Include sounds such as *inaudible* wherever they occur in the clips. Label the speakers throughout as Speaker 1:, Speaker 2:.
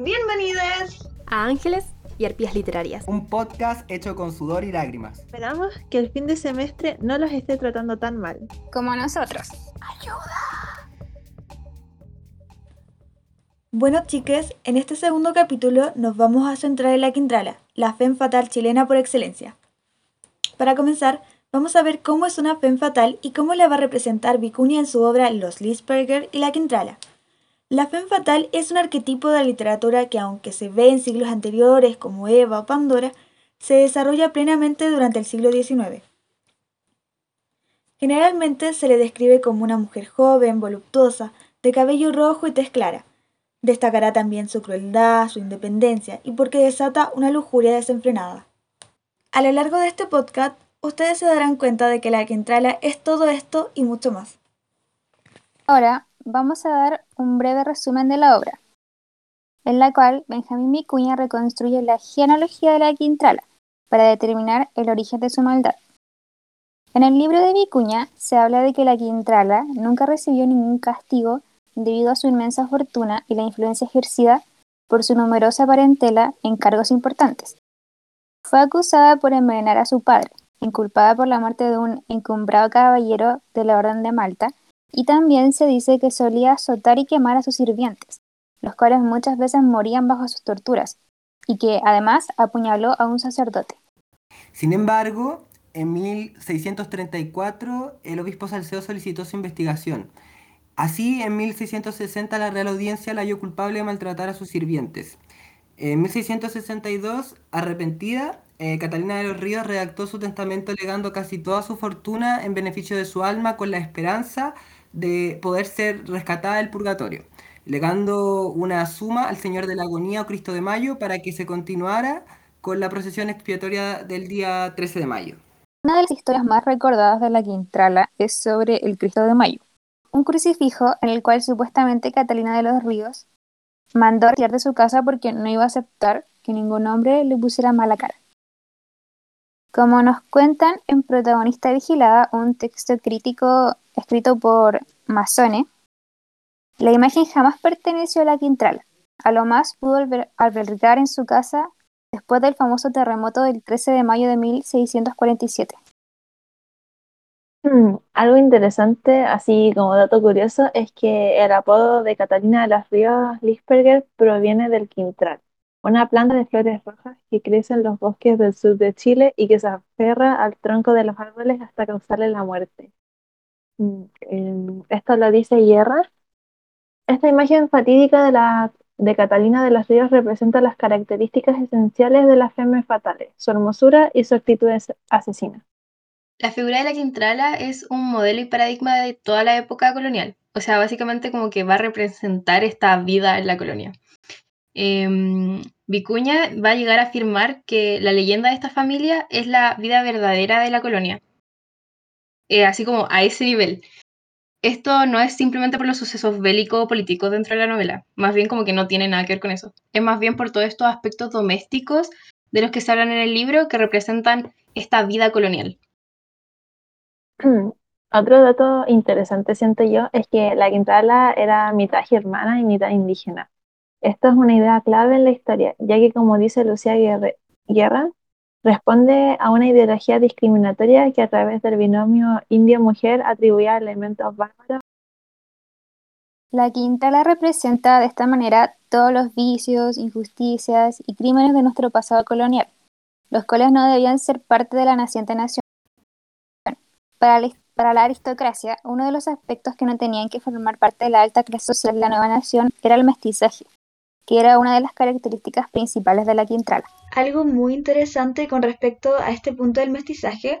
Speaker 1: Bienvenidos
Speaker 2: a Ángeles y Arpías Literarias.
Speaker 3: Un podcast hecho con sudor y lágrimas.
Speaker 4: Esperamos que el fin de semestre no los esté tratando tan mal.
Speaker 5: Como nosotros.
Speaker 1: ¡Ayuda!
Speaker 6: Bueno, chiques, en este segundo capítulo nos vamos a centrar en la Quintrala, la femme fatal chilena por excelencia. Para comenzar, vamos a ver cómo es una femme fatal y cómo la va a representar Vicuña en su obra Los Lisperger y la Quintrala. La femme fatal es un arquetipo de la literatura que, aunque se ve en siglos anteriores como Eva o Pandora, se desarrolla plenamente durante el siglo XIX. Generalmente se le describe como una mujer joven, voluptuosa, de cabello rojo y tez clara. Destacará también su crueldad, su independencia y porque desata una lujuria desenfrenada. A lo largo de este podcast, ustedes se darán cuenta de que la Quintrala es todo esto y mucho más.
Speaker 5: Ahora vamos a dar un breve resumen de la obra, en la cual Benjamín Vicuña reconstruye la genealogía de la Quintrala para determinar el origen de su maldad. En el libro de Vicuña se habla de que la Quintrala nunca recibió ningún castigo debido a su inmensa fortuna y la influencia ejercida por su numerosa parentela en cargos importantes. Fue acusada por envenenar a su padre, inculpada por la muerte de un encumbrado caballero de la Orden de Malta, y también se dice que solía azotar y quemar a sus sirvientes, los cuales muchas veces morían bajo sus torturas, y que además apuñaló a un sacerdote.
Speaker 3: Sin embargo, en 1634 el obispo Salcedo solicitó su investigación. Así, en 1660 la Real Audiencia la halló culpable de maltratar a sus sirvientes. En 1662, arrepentida, eh, Catalina de los Ríos redactó su testamento legando casi toda su fortuna en beneficio de su alma con la esperanza de poder ser rescatada del purgatorio, legando una suma al Señor de la Agonía o Cristo de Mayo para que se continuara con la procesión expiatoria del día 13 de mayo.
Speaker 5: Una de las historias más recordadas de la Quintrala es sobre el Cristo de Mayo, un crucifijo en el cual supuestamente Catalina de los Ríos mandó retirar de su casa porque no iba a aceptar que ningún hombre le pusiera mala cara. Como nos cuentan en Protagonista Vigilada, un texto crítico escrito por Masone, la imagen jamás perteneció a la Quintrala. A lo más pudo albergar en su casa después del famoso terremoto del 13 de mayo de 1647.
Speaker 4: Hmm, algo interesante, así como dato curioso, es que el apodo de Catalina de las Ríos Lisperger proviene del quintral, una planta de flores rojas que crece en los bosques del sur de Chile y que se aferra al tronco de los árboles hasta causarle la muerte. Esto lo dice Guerra. Esta imagen fatídica de la de Catalina de los Ríos representa las características esenciales de las femme fatales, su hermosura y su actitud asesina.
Speaker 1: La figura de la Quintrala es un modelo y paradigma de toda la época colonial. O sea, básicamente como que va a representar esta vida en la colonia. Em, Vicuña va a llegar a afirmar que la leyenda de esta familia es la vida verdadera de la colonia. Eh, así como a ese nivel esto no es simplemente por los sucesos bélico-políticos dentro de la novela, más bien como que no tiene nada que ver con eso. Es más bien por todos estos aspectos domésticos de los que se hablan en el libro que representan esta vida colonial.
Speaker 4: Otro dato interesante, siento yo, es que la Quintala era mitad germana y mitad indígena. Esto es una idea clave en la historia, ya que como dice Lucía Guerra, Responde a una ideología discriminatoria que a través del binomio indio-mujer atribuía elementos bárbaros.
Speaker 5: La quinta la representa de esta manera todos los vicios, injusticias y crímenes de nuestro pasado colonial, los cuales no debían ser parte de la naciente nación. Para para la aristocracia, uno de los aspectos que no tenían que formar parte de la alta clase social de la nueva nación era el mestizaje, que era una de las características principales de la Quintrala.
Speaker 6: Algo muy interesante con respecto a este punto del mestizaje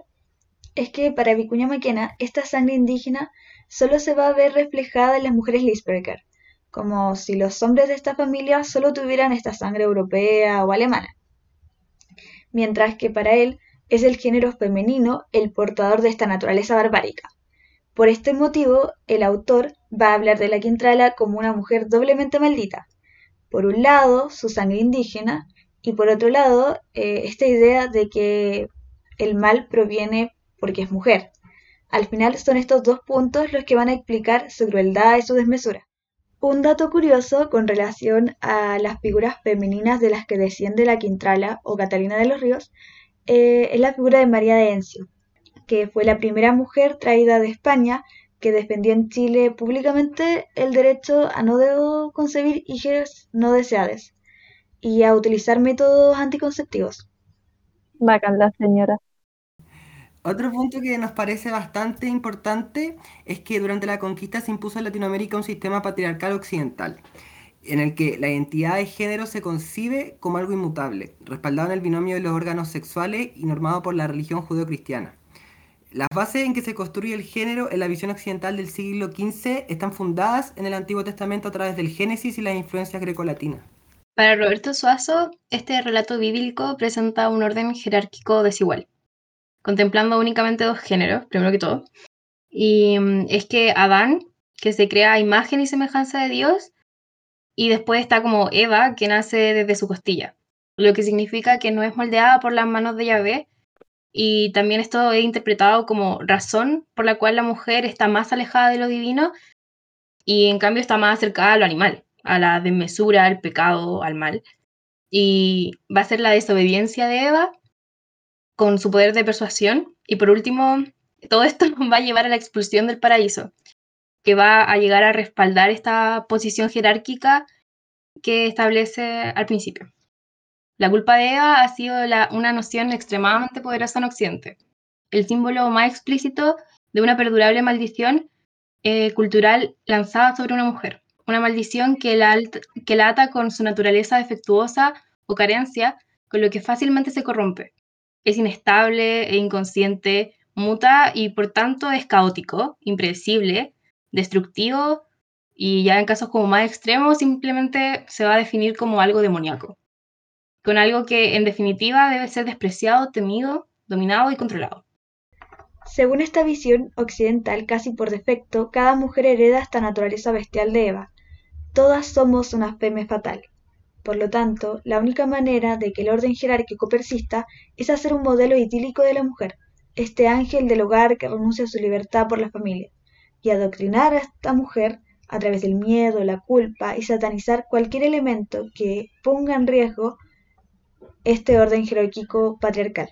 Speaker 6: es que para Vicuña Maquena esta sangre indígena solo se va a ver reflejada en las mujeres Lisberger, como si los hombres de esta familia solo tuvieran esta sangre europea o alemana. Mientras que para él es el género femenino el portador de esta naturaleza barbárica. Por este motivo, el autor va a hablar de la Quintrala como una mujer doblemente maldita, por un lado, su sangre indígena, y por otro lado, eh, esta idea de que el mal proviene porque es mujer. Al final son estos dos puntos los que van a explicar su crueldad y su desmesura. Un dato curioso con relación a las figuras femeninas de las que desciende la Quintrala o Catalina de los Ríos eh, es la figura de María de Encio, que fue la primera mujer traída de España que defendió en Chile públicamente el derecho a no concebir hijos no deseados y a utilizar métodos anticonceptivos.
Speaker 4: Bacán la señora.
Speaker 3: Otro punto que nos parece bastante importante es que durante la conquista se impuso en Latinoamérica un sistema patriarcal occidental, en el que la identidad de género se concibe como algo inmutable, respaldado en el binomio de los órganos sexuales y normado por la religión judeocristiana. Las bases en que se construye el género en la visión occidental del siglo XV están fundadas en el Antiguo Testamento a través del Génesis y las influencias grecolatinas.
Speaker 1: Para Roberto Suazo, este relato bíblico presenta un orden jerárquico desigual, contemplando únicamente dos géneros, primero que todo. Y mm, es que Adán, que se crea a imagen y semejanza de Dios, y después está como Eva, que nace desde su costilla, lo que significa que no es moldeada por las manos de Yahvé, y también esto es interpretado como razón por la cual la mujer está más alejada de lo divino y en cambio está más acercada a lo animal, a la desmesura, al pecado, al mal. Y va a ser la desobediencia de Eva con su poder de persuasión. Y por último, todo esto *laughs* va a llevar a la expulsión del paraíso, que va a llegar a respaldar esta posición jerárquica que establece al principio. La culpa de Eva ha sido una noción extremadamente poderosa en Occidente, el símbolo más explícito de una perdurable maldición eh, cultural lanzada sobre una mujer, una maldición que la, que la ata con su naturaleza defectuosa o carencia, con lo que fácilmente se corrompe. Es inestable e inconsciente, muta y por tanto es caótico, impredecible, destructivo y ya en casos como más extremos simplemente se va a definir como algo demoníaco con algo que en definitiva debe ser despreciado, temido, dominado y controlado.
Speaker 6: Según esta visión occidental, casi por defecto, cada mujer hereda esta naturaleza bestial de Eva. Todas somos una feme fatal. Por lo tanto, la única manera de que el orden jerárquico persista es hacer un modelo idílico de la mujer, este ángel del hogar que renuncia a su libertad por la familia, y adoctrinar a esta mujer a través del miedo, la culpa y satanizar cualquier elemento que ponga en riesgo este orden jerárquico patriarcal.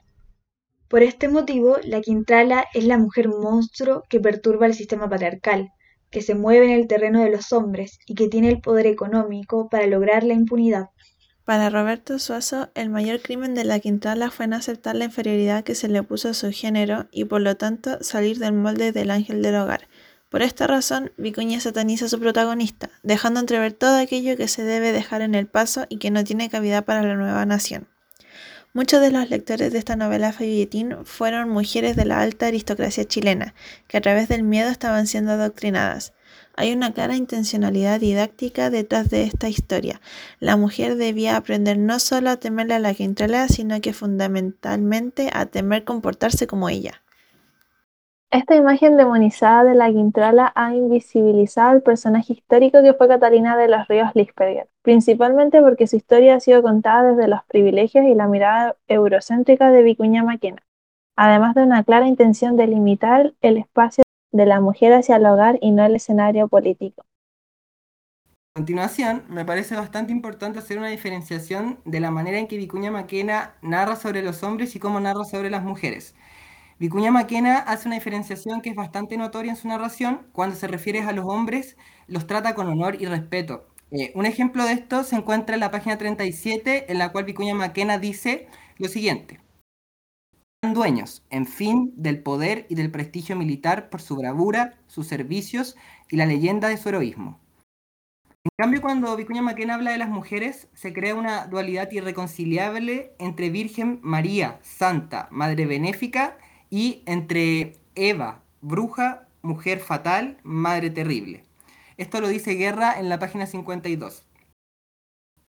Speaker 6: Por este motivo, la Quintrala es la mujer monstruo que perturba el sistema patriarcal, que se mueve en el terreno de los hombres y que tiene el poder económico para lograr la impunidad.
Speaker 7: Para Roberto Suazo, el mayor crimen de la Quintrala fue no aceptar la inferioridad que se le puso a su género y por lo tanto salir del molde del ángel del hogar. Por esta razón, Vicuña sataniza a su protagonista, dejando entrever todo aquello que se debe dejar en el paso y que no tiene cabida para la nueva nación. Muchos de los lectores de esta novela folletín fueron mujeres de la alta aristocracia chilena, que a través del miedo estaban siendo adoctrinadas. Hay una clara intencionalidad didáctica detrás de esta historia. La mujer debía aprender no solo a temerle a la Quintrala, sino que fundamentalmente a temer comportarse como ella.
Speaker 4: Esta imagen demonizada de la Quintrala ha invisibilizado al personaje histórico que fue Catalina de los Ríos Lisperger, principalmente porque su historia ha sido contada desde los privilegios y la mirada eurocéntrica de Vicuña Maquena, además de una clara intención de limitar el espacio de la mujer hacia el hogar y no el escenario político.
Speaker 3: A continuación, me parece bastante importante hacer una diferenciación de la manera en que Vicuña Maquena narra sobre los hombres y cómo narra sobre las mujeres. Vicuña Maquena hace una diferenciación que es bastante notoria en su narración. Cuando se refiere a los hombres, los trata con honor y respeto. Eh, un ejemplo de esto se encuentra en la página 37, en la cual Vicuña Maquena dice lo siguiente. Dueños, en fin, del poder y del prestigio militar por su bravura, sus servicios y la leyenda de su heroísmo. En cambio, cuando Vicuña Maquena habla de las mujeres, se crea una dualidad irreconciliable entre Virgen María, Santa, Madre Benéfica y entre Eva, bruja, mujer fatal, madre terrible. Esto lo dice Guerra en la página 52.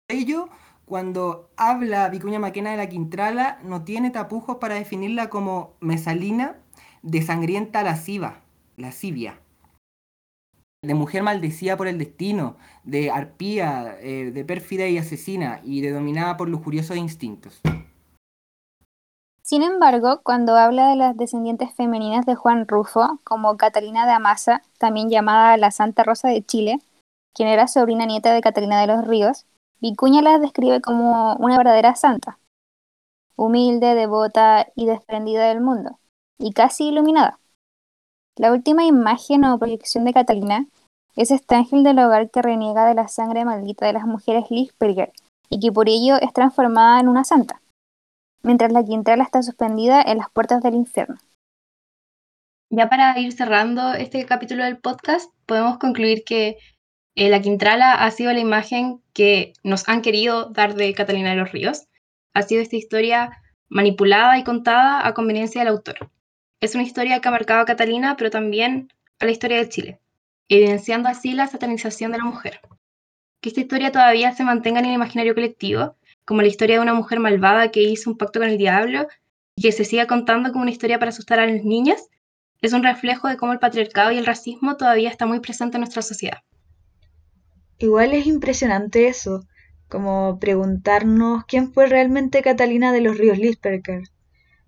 Speaker 3: Por ello, cuando habla Vicuña Maquena de la Quintrala, no tiene tapujos para definirla como mesalina de sangrienta lasciva, lascivia, de mujer maldecida por el destino, de arpía, eh, de pérfida y asesina, y de dominada por lujuriosos instintos.
Speaker 5: Sin embargo, cuando habla de las descendientes femeninas de Juan Rufo, como Catalina de Amasa, también llamada la Santa Rosa de Chile, quien era sobrina nieta de Catalina de los Ríos, Vicuña la describe como una verdadera santa, humilde, devota y desprendida del mundo, y casi iluminada. La última imagen o proyección de Catalina es este ángel del hogar que reniega de la sangre maldita de las mujeres Lisperger y que por ello es transformada en una santa, mientras la Quintrala está suspendida en las puertas del infierno.
Speaker 1: Ya para ir cerrando este capítulo del podcast, podemos concluir que eh, la Quintrala ha sido la imagen que nos han querido dar de Catalina de los Ríos. Ha sido esta historia manipulada y contada a conveniencia del autor. Es una historia que ha marcado a Catalina, pero también a la historia de Chile, evidenciando así la satanización de la mujer. Que esta historia todavía se mantenga en el imaginario colectivo, como la historia de una mujer malvada que hizo un pacto con el diablo y que se siga contando como una historia para asustar a las niñas, es un reflejo de cómo el patriarcado y el racismo todavía está muy presente en nuestra sociedad.
Speaker 6: Igual es impresionante eso, como preguntarnos quién fue realmente Catalina de los Ríos Lisperker,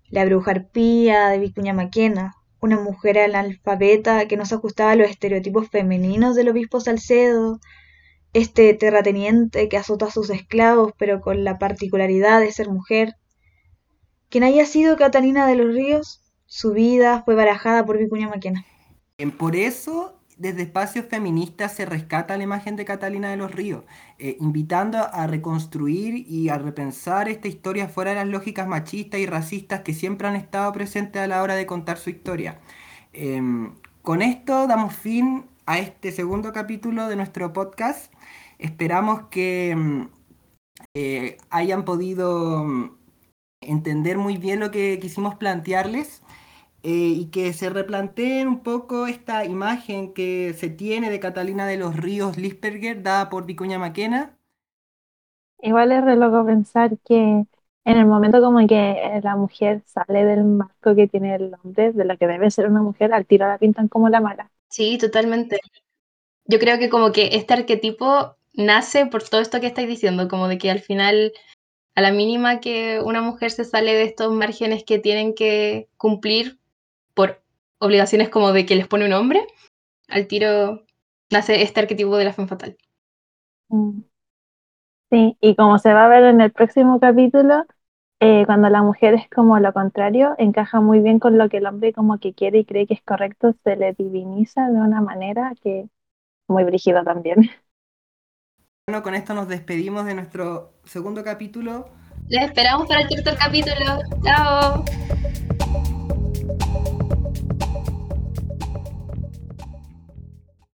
Speaker 6: la bruja arpía de Vicuña Maquena, una mujer analfabeta que no se ajustaba a los estereotipos femeninos del obispo Salcedo, este terrateniente que azota a sus esclavos pero con la particularidad de ser mujer. Quien haya sido Catalina de los Ríos, su vida fue barajada por Vicuña Maquena.
Speaker 3: Por eso desde espacios feministas se rescata la imagen de Catalina de los Ríos, eh, invitando a reconstruir y a repensar esta historia fuera de las lógicas machistas y racistas que siempre han estado presentes a la hora de contar su historia. Em, con esto damos fin a este segundo capítulo de nuestro podcast. Esperamos que em, eh, hayan podido em, entender muy bien lo que quisimos plantearles. Eh, y que se replanteen un poco esta imagen que se tiene de Catalina de los Ríos Lisperger, dada por Vicuña Maquena.
Speaker 4: Igual es re loco pensar que en el momento como que la mujer sale del marco que tiene el hombre, de lo que debe ser una mujer, al tiro la pintan como la mala.
Speaker 1: Sí, totalmente. Yo creo que como que este arquetipo nace por todo esto que estáis diciendo, como de que al final, a la mínima que una mujer se sale de estos márgenes que tienen que cumplir por obligaciones como de que les pone un hombre, al tiro nace este arquetipo de la fe fatal.
Speaker 4: Mm. Sí, y como se va a ver en el próximo capítulo, eh, cuando la mujer es como lo contrario, encaja muy bien con lo que el hombre como que quiere y cree que es correcto, se le diviniza de una manera que muy brígida también.
Speaker 3: Bueno, con esto nos despedimos de nuestro segundo capítulo.
Speaker 1: Les esperamos para el tercer capítulo. Chao.